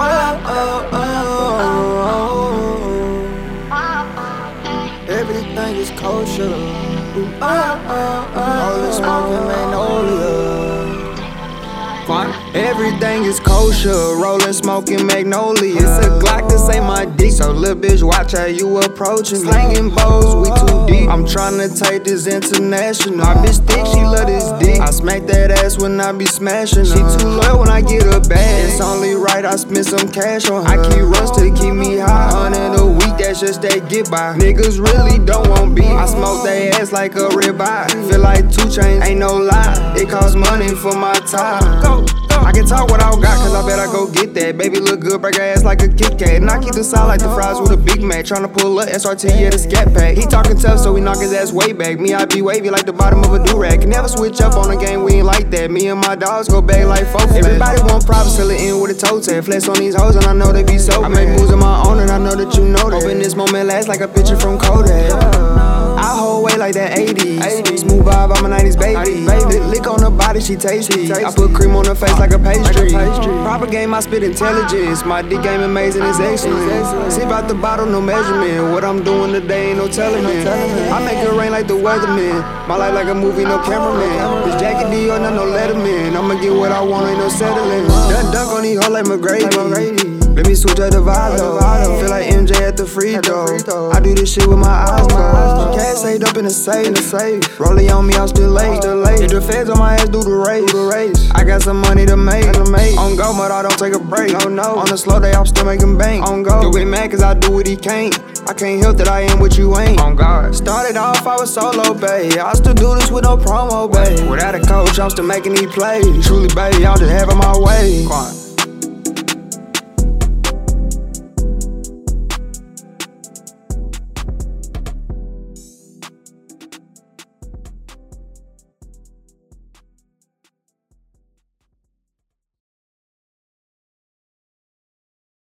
Oh oh, oh, oh. Everything is kosher. Oh, oh, oh. All the smoking magnolia. Everything is kosher, rolling, smoking magnolia. It's a Glock, this ain't my dick. So, little bitch, watch how you approaching. Slanging bows, we too deep. I'm tryna take this international. My bitch thick, she love this dick. I smack that ass when I be smashing. She too low when I get her back. Spend some cash on her. I keep rust to keep me high. Hundred a week, that's just that get by. Niggas really don't want beef. I smoke that ass like a ribeye. Feel like 2 Chainz, ain't no lie. It costs money for my time. Go. I can talk what I got, cause I bet I go get that. Baby look good, break her ass like a Kit Kat. And I keep the side like the fries with a Big Mac. Tryna pull up SRT at a scat pack. He talking tough, so we knock his ass way back. Me, I be wavy like the bottom of a durag. Can never switch up on a game, we ain't like that. Me and my dogs go back like folk. Everybody want props, till it end with a toe tag. Flex on these hoes, and I know they be so I make moves of my own, and I know that you know that. Hoping this moment lasts like a picture from Kodak. I hold weight like that 80s. 80s. Smooth vibe, I'm a 90s baby. baby. Lick on her body, she tasty. I put cream on her face like a pastry. Proper game, I spit intelligence. My dick game amazing, it's excellent. Sip out the bottle, no measurement. What I'm doing today ain't no telling me. I make it rain like the weatherman. My life like a movie, no cameraman. This jacket Dior, not no letterman. I'ma get what I want, ain't no settling. Done dunk on these hoes like McGrady. Let me switch up the vibe though. Feel like MJ at the free throw. I do this shit with my eyes closed. Cash saved up in the safe. In the safe. Rolling on me, I'm still late. Still late. If the feds on my ass, do the race. Do the race. I got some money to make. To make. On go, but I don't take a break. No, no. On the slow day, I'm still making bank. On go. You get mad cause I do what he can't. I can't help that I am what you ain't. On God. Started off, I was solo, babe. I still do this with no promo, babe. Without a coach, I'm still making these plays. Truly, baby, I'm just having my way.